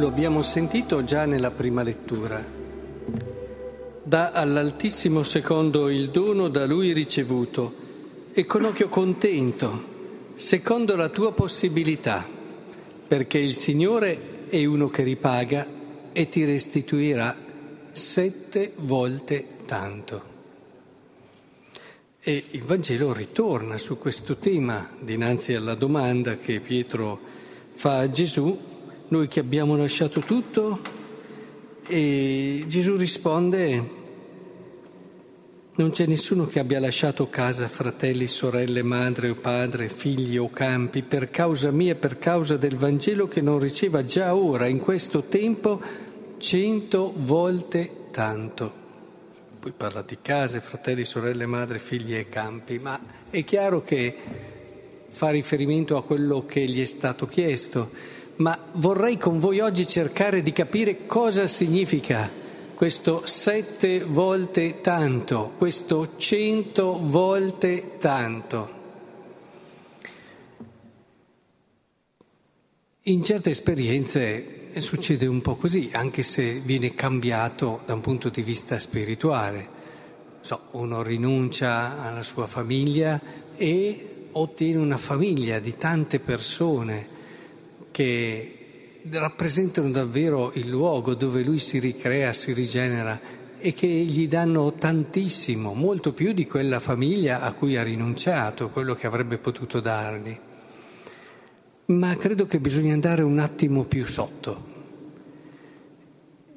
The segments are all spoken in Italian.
lo abbiamo sentito già nella prima lettura. Dà all'Altissimo secondo il dono da lui ricevuto e con occhio contento, secondo la tua possibilità, perché il Signore è uno che ripaga e ti restituirà sette volte tanto. E il Vangelo ritorna su questo tema dinanzi alla domanda che Pietro fa a Gesù noi che abbiamo lasciato tutto e Gesù risponde non c'è nessuno che abbia lasciato casa, fratelli, sorelle, madre o padre, figli o campi per causa mia, per causa del Vangelo che non riceva già ora, in questo tempo, cento volte tanto. Poi parla di case, fratelli, sorelle, madre, figli e campi, ma è chiaro che fa riferimento a quello che gli è stato chiesto ma vorrei con voi oggi cercare di capire cosa significa questo sette volte tanto, questo cento volte tanto. In certe esperienze succede un po' così, anche se viene cambiato da un punto di vista spirituale. So, uno rinuncia alla sua famiglia e ottiene una famiglia di tante persone che rappresentano davvero il luogo dove lui si ricrea, si rigenera e che gli danno tantissimo, molto più di quella famiglia a cui ha rinunciato, quello che avrebbe potuto dargli. Ma credo che bisogna andare un attimo più sotto.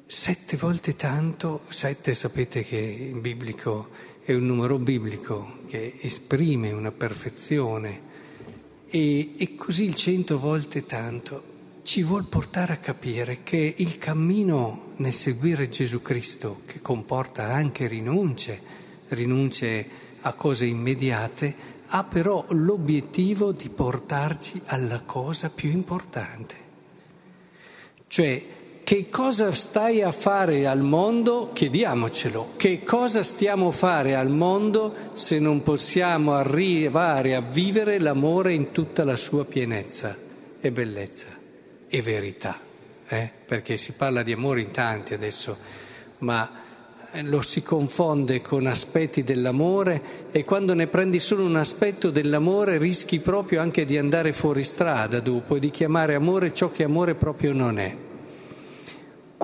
Sette volte tanto, sette sapete che in biblico è un numero biblico che esprime una perfezione e, e così il cento volte tanto ci vuol portare a capire che il cammino nel seguire Gesù Cristo, che comporta anche rinunce, rinunce a cose immediate, ha però l'obiettivo di portarci alla cosa più importante. Cioè che cosa stai a fare al mondo? Chiediamocelo. Che cosa stiamo a fare al mondo se non possiamo arrivare a vivere l'amore in tutta la sua pienezza e bellezza e verità? Eh? Perché si parla di amore in tanti adesso, ma eh, lo si confonde con aspetti dell'amore e quando ne prendi solo un aspetto dell'amore rischi proprio anche di andare fuori strada dopo e di chiamare amore ciò che amore proprio non è.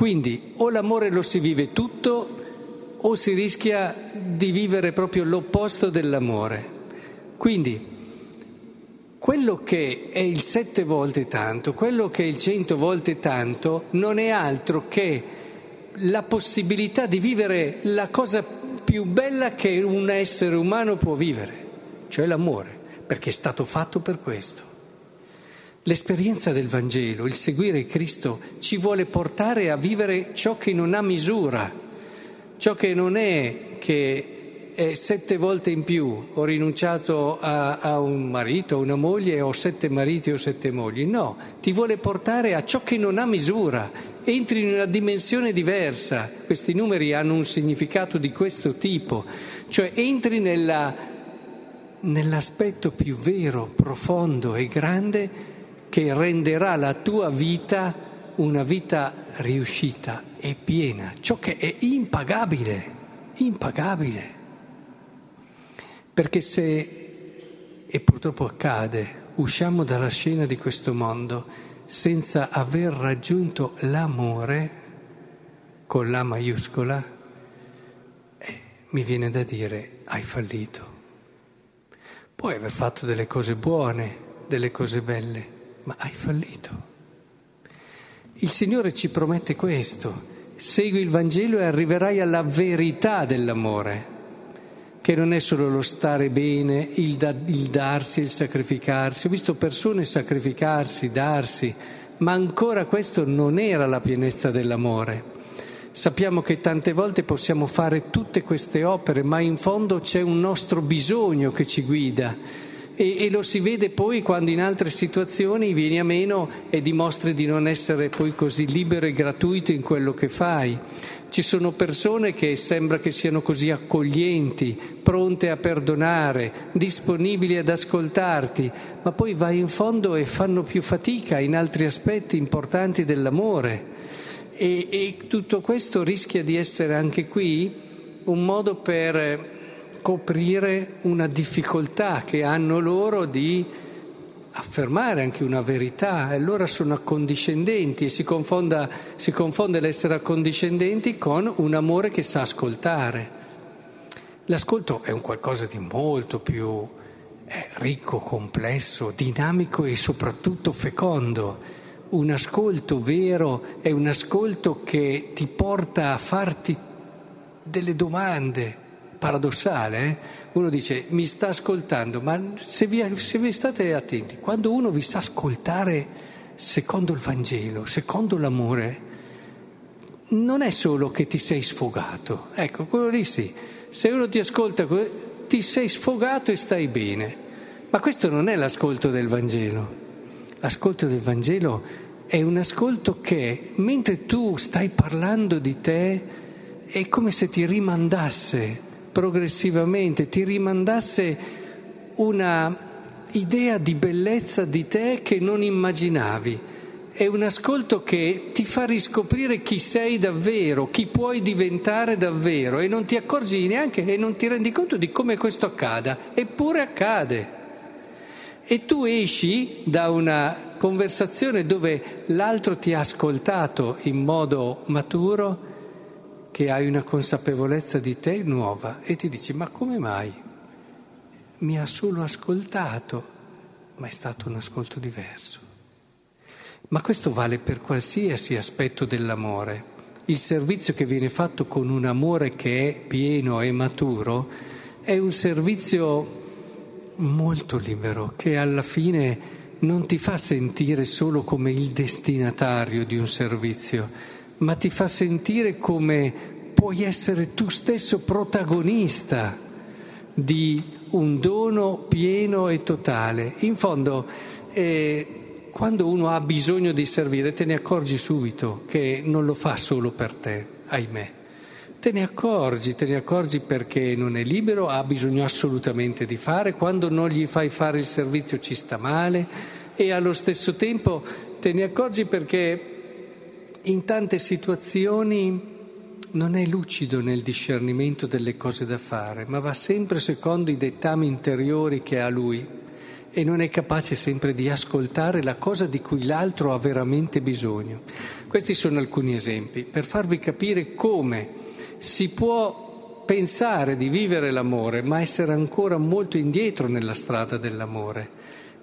Quindi o l'amore lo si vive tutto o si rischia di vivere proprio l'opposto dell'amore. Quindi quello che è il sette volte tanto, quello che è il cento volte tanto, non è altro che la possibilità di vivere la cosa più bella che un essere umano può vivere, cioè l'amore, perché è stato fatto per questo. L'esperienza del Vangelo, il seguire Cristo, ci vuole portare a vivere ciò che non ha misura, ciò che non è che è sette volte in più ho rinunciato a, a un marito, a una moglie ho sette mariti o sette mogli. No, ti vuole portare a ciò che non ha misura, entri in una dimensione diversa. Questi numeri hanno un significato di questo tipo, cioè entri nella, nell'aspetto più vero, profondo e grande che renderà la tua vita una vita riuscita e piena, ciò che è impagabile, impagabile. Perché se, e purtroppo accade, usciamo dalla scena di questo mondo senza aver raggiunto l'amore, con la maiuscola, eh, mi viene da dire hai fallito. Puoi aver fatto delle cose buone, delle cose belle ma hai fallito. Il Signore ci promette questo, segui il Vangelo e arriverai alla verità dell'amore, che non è solo lo stare bene, il, da, il darsi, il sacrificarsi. Ho visto persone sacrificarsi, darsi, ma ancora questo non era la pienezza dell'amore. Sappiamo che tante volte possiamo fare tutte queste opere, ma in fondo c'è un nostro bisogno che ci guida e, e, lo si vede poi quando in altre situazioni vieni a meno e dimostri di non essere poi così libero e gratuito in quello che fai. Ci sono persone che sembra che siano così accoglienti, pronte a perdonare, disponibili ad ascoltarti, ma poi vai in fondo e fanno più fatica in altri aspetti importanti dell'amore. E, e tutto questo rischia di essere anche qui un modo per coprire una difficoltà che hanno loro di affermare anche una verità, allora sono accondiscendenti e si, confonda, si confonde l'essere accondiscendenti con un amore che sa ascoltare. L'ascolto è un qualcosa di molto più eh, ricco, complesso, dinamico e soprattutto fecondo. Un ascolto vero è un ascolto che ti porta a farti delle domande, paradossale, uno dice mi sta ascoltando, ma se vi, se vi state attenti, quando uno vi sa ascoltare secondo il Vangelo, secondo l'amore, non è solo che ti sei sfogato, ecco, quello lì sì, se uno ti ascolta ti sei sfogato e stai bene, ma questo non è l'ascolto del Vangelo, l'ascolto del Vangelo è un ascolto che mentre tu stai parlando di te è come se ti rimandasse progressivamente ti rimandasse una idea di bellezza di te che non immaginavi. È un ascolto che ti fa riscoprire chi sei davvero, chi puoi diventare davvero e non ti accorgi neanche e non ti rendi conto di come questo accada, eppure accade. E tu esci da una conversazione dove l'altro ti ha ascoltato in modo maturo che hai una consapevolezza di te nuova e ti dici ma come mai? Mi ha solo ascoltato, ma è stato un ascolto diverso. Ma questo vale per qualsiasi aspetto dell'amore. Il servizio che viene fatto con un amore che è pieno e maturo è un servizio molto libero che alla fine non ti fa sentire solo come il destinatario di un servizio, ma ti fa sentire come puoi essere tu stesso protagonista di un dono pieno e totale. In fondo, eh, quando uno ha bisogno di servire, te ne accorgi subito che non lo fa solo per te, ahimè. Te ne accorgi, te ne accorgi perché non è libero, ha bisogno assolutamente di fare, quando non gli fai fare il servizio ci sta male e allo stesso tempo te ne accorgi perché in tante situazioni non è lucido nel discernimento delle cose da fare, ma va sempre secondo i dettami interiori che ha lui e non è capace sempre di ascoltare la cosa di cui l'altro ha veramente bisogno. Questi sono alcuni esempi per farvi capire come si può pensare di vivere l'amore, ma essere ancora molto indietro nella strada dell'amore,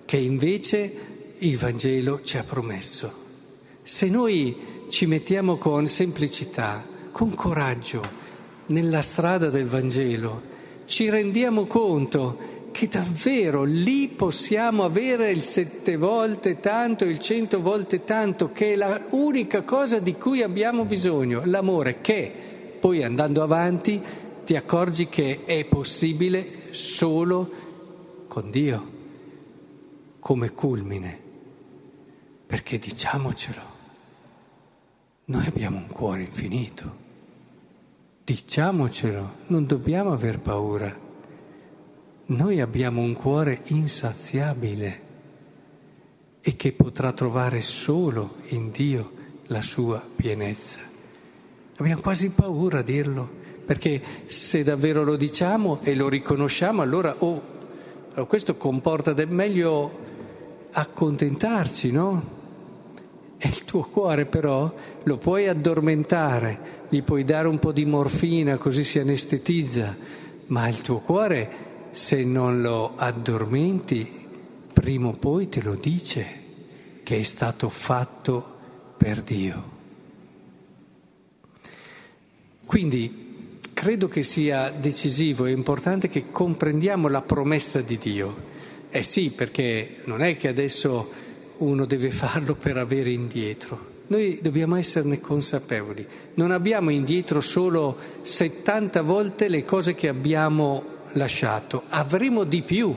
che invece il Vangelo ci ha promesso. Se noi ci mettiamo con semplicità, con coraggio nella strada del Vangelo, ci rendiamo conto che davvero lì possiamo avere il sette volte tanto, il cento volte tanto, che è l'unica cosa di cui abbiamo bisogno, l'amore, che poi andando avanti ti accorgi che è possibile solo con Dio, come culmine, perché diciamocelo. Noi abbiamo un cuore infinito. Diciamocelo, non dobbiamo aver paura. Noi abbiamo un cuore insaziabile e che potrà trovare solo in Dio la sua pienezza. Abbiamo quasi paura a dirlo, perché se davvero lo diciamo e lo riconosciamo, allora, oh, questo comporta del meglio accontentarci, no? E il tuo cuore però lo puoi addormentare, gli puoi dare un po' di morfina così si anestetizza, ma il tuo cuore se non lo addormenti prima o poi te lo dice che è stato fatto per Dio. Quindi credo che sia decisivo e importante che comprendiamo la promessa di Dio. Eh sì, perché non è che adesso uno deve farlo per avere indietro. Noi dobbiamo esserne consapevoli. Non abbiamo indietro solo 70 volte le cose che abbiamo lasciato, avremo di più,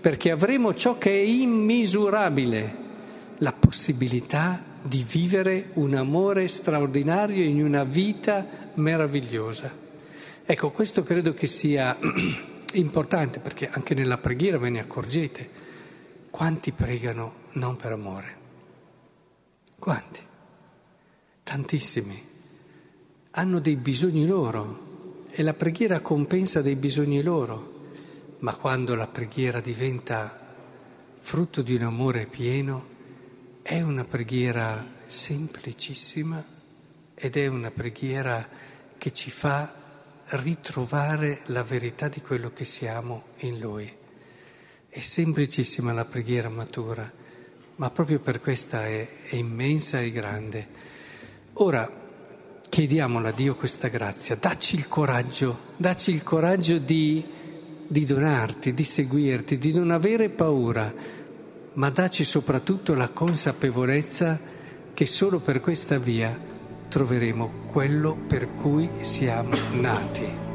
perché avremo ciò che è immisurabile, la possibilità di vivere un amore straordinario in una vita meravigliosa. Ecco, questo credo che sia importante perché anche nella preghiera ve ne accorgete. Quanti pregano non per amore? Quanti? Tantissimi. Hanno dei bisogni loro e la preghiera compensa dei bisogni loro, ma quando la preghiera diventa frutto di un amore pieno, è una preghiera semplicissima ed è una preghiera che ci fa ritrovare la verità di quello che siamo in Lui. È semplicissima la preghiera matura, ma proprio per questa è, è immensa e grande. Ora, chiediamolo a Dio questa grazia, dacci il coraggio, dacci il coraggio di, di donarti, di seguirti, di non avere paura, ma dacci soprattutto la consapevolezza che solo per questa via troveremo quello per cui siamo nati.